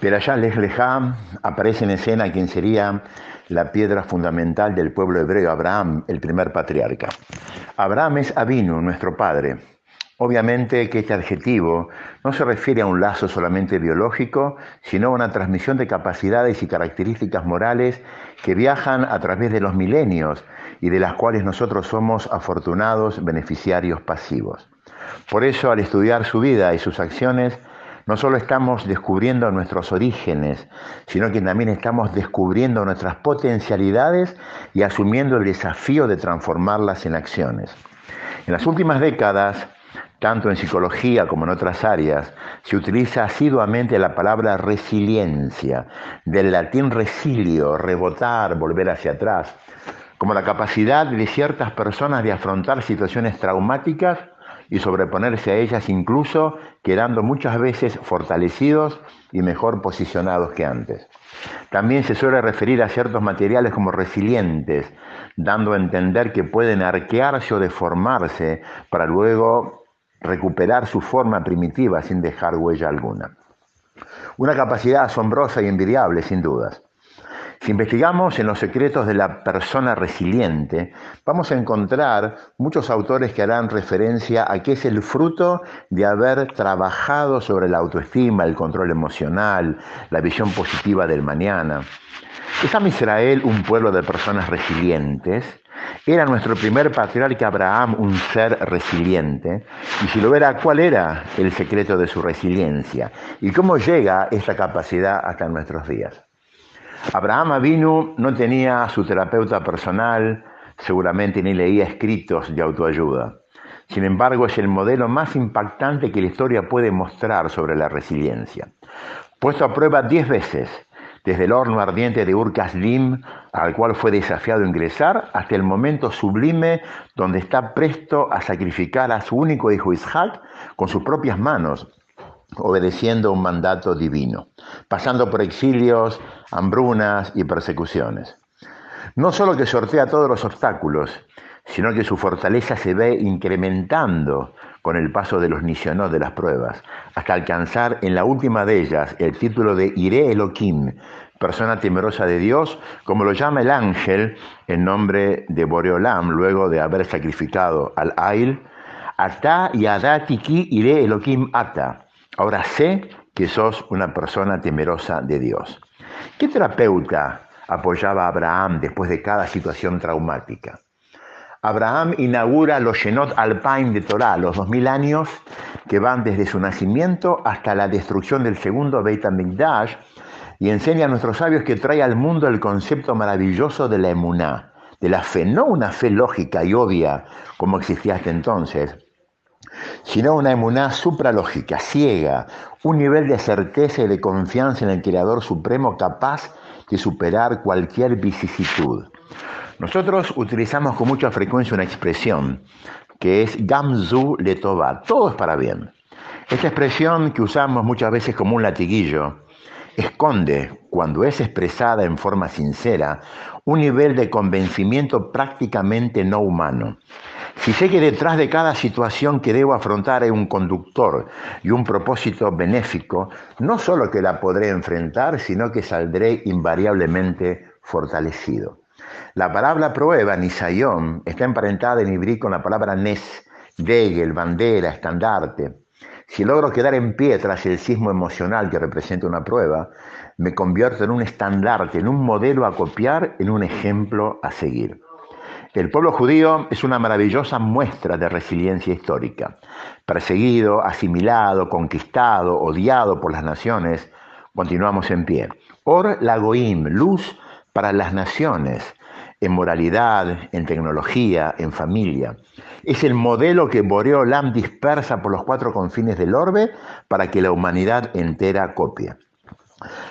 Pero allá Lejlejá aparece en escena quien sería la piedra fundamental del pueblo hebreo, Abraham, el primer patriarca. Abraham es Avinu, nuestro padre. Obviamente que este adjetivo no se refiere a un lazo solamente biológico, sino a una transmisión de capacidades y características morales que viajan a través de los milenios y de las cuales nosotros somos afortunados beneficiarios pasivos. Por eso, al estudiar su vida y sus acciones, no solo estamos descubriendo nuestros orígenes, sino que también estamos descubriendo nuestras potencialidades y asumiendo el desafío de transformarlas en acciones. En las últimas décadas, tanto en psicología como en otras áreas, se utiliza asiduamente la palabra resiliencia, del latín resilio, rebotar, volver hacia atrás, como la capacidad de ciertas personas de afrontar situaciones traumáticas y sobreponerse a ellas incluso quedando muchas veces fortalecidos y mejor posicionados que antes. También se suele referir a ciertos materiales como resilientes, dando a entender que pueden arquearse o deformarse para luego recuperar su forma primitiva sin dejar huella alguna. Una capacidad asombrosa y envidiable, sin dudas. Si investigamos en los secretos de la persona resiliente, vamos a encontrar muchos autores que harán referencia a que es el fruto de haber trabajado sobre la autoestima, el control emocional, la visión positiva del mañana. ¿Es a Israel un pueblo de personas resilientes? ¿Era nuestro primer patriarca Abraham un ser resiliente? Y si lo era, ¿cuál era el secreto de su resiliencia? ¿Y cómo llega esa capacidad hasta nuestros días? Abraham Avinu no tenía su terapeuta personal, seguramente ni leía escritos de autoayuda. Sin embargo, es el modelo más impactante que la historia puede mostrar sobre la resiliencia. Puesto a prueba diez veces, desde el horno ardiente de Ur Kasdim, al cual fue desafiado a ingresar, hasta el momento sublime donde está presto a sacrificar a su único hijo Isaac con sus propias manos, obedeciendo un mandato divino, pasando por exilios, hambrunas y persecuciones. No solo que sortea todos los obstáculos, sino que su fortaleza se ve incrementando con el paso de los nisionot de las pruebas, hasta alcanzar en la última de ellas el título de Ire Elohim, persona temerosa de Dios, como lo llama el ángel en nombre de Boreolam, luego de haber sacrificado al Ail, Ata y Adatiki Ire Elohim Ata. Ahora sé que sos una persona temerosa de Dios. ¿Qué terapeuta apoyaba a Abraham después de cada situación traumática? Abraham inaugura los Shenot Alpine de Torah, los 2000 años que van desde su nacimiento hasta la destrucción del segundo Beit HaMikdash y enseña a nuestros sabios que trae al mundo el concepto maravilloso de la emuná, de la fe, no una fe lógica y obvia como existía hasta entonces, sino una emuná supralógica, ciega, un nivel de certeza y de confianza en el Creador Supremo capaz de superar cualquier vicisitud. Nosotros utilizamos con mucha frecuencia una expresión que es Gamzu Letova, todo es para bien. Esta expresión que usamos muchas veces como un latiguillo esconde, cuando es expresada en forma sincera, un nivel de convencimiento prácticamente no humano. Si sé que detrás de cada situación que debo afrontar hay un conductor y un propósito benéfico, no solo que la podré enfrentar, sino que saldré invariablemente fortalecido. La palabra prueba, nisayón, está emparentada en hebreo con la palabra nes, degel, bandera, estandarte. Si logro quedar en pie tras el sismo emocional que representa una prueba, me convierto en un estandarte, en un modelo a copiar, en un ejemplo a seguir. El pueblo judío es una maravillosa muestra de resiliencia histórica. Perseguido, asimilado, conquistado, odiado por las naciones, continuamos en pie. Or Lagoim, luz para las naciones, en moralidad, en tecnología, en familia. Es el modelo que Boreolam dispersa por los cuatro confines del orbe para que la humanidad entera copie.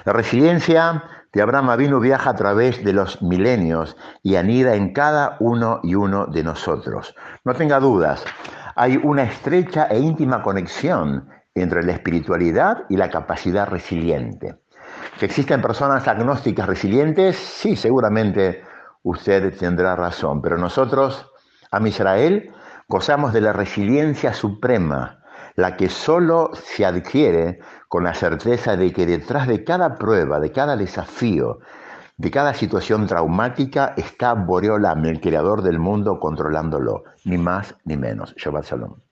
La resiliencia de Abraham Avinu viaja a través de los milenios y anida en cada uno y uno de nosotros. No tenga dudas, hay una estrecha e íntima conexión entre la espiritualidad y la capacidad resiliente. ¿Que existen personas agnósticas resilientes? Sí, seguramente usted tendrá razón, pero nosotros, a Israel, gozamos de la resiliencia suprema, la que solo se adquiere con la certeza de que detrás de cada prueba, de cada desafío, de cada situación traumática está Boreolam, el creador del mundo, controlándolo, ni más ni menos. Shabbat Shalom.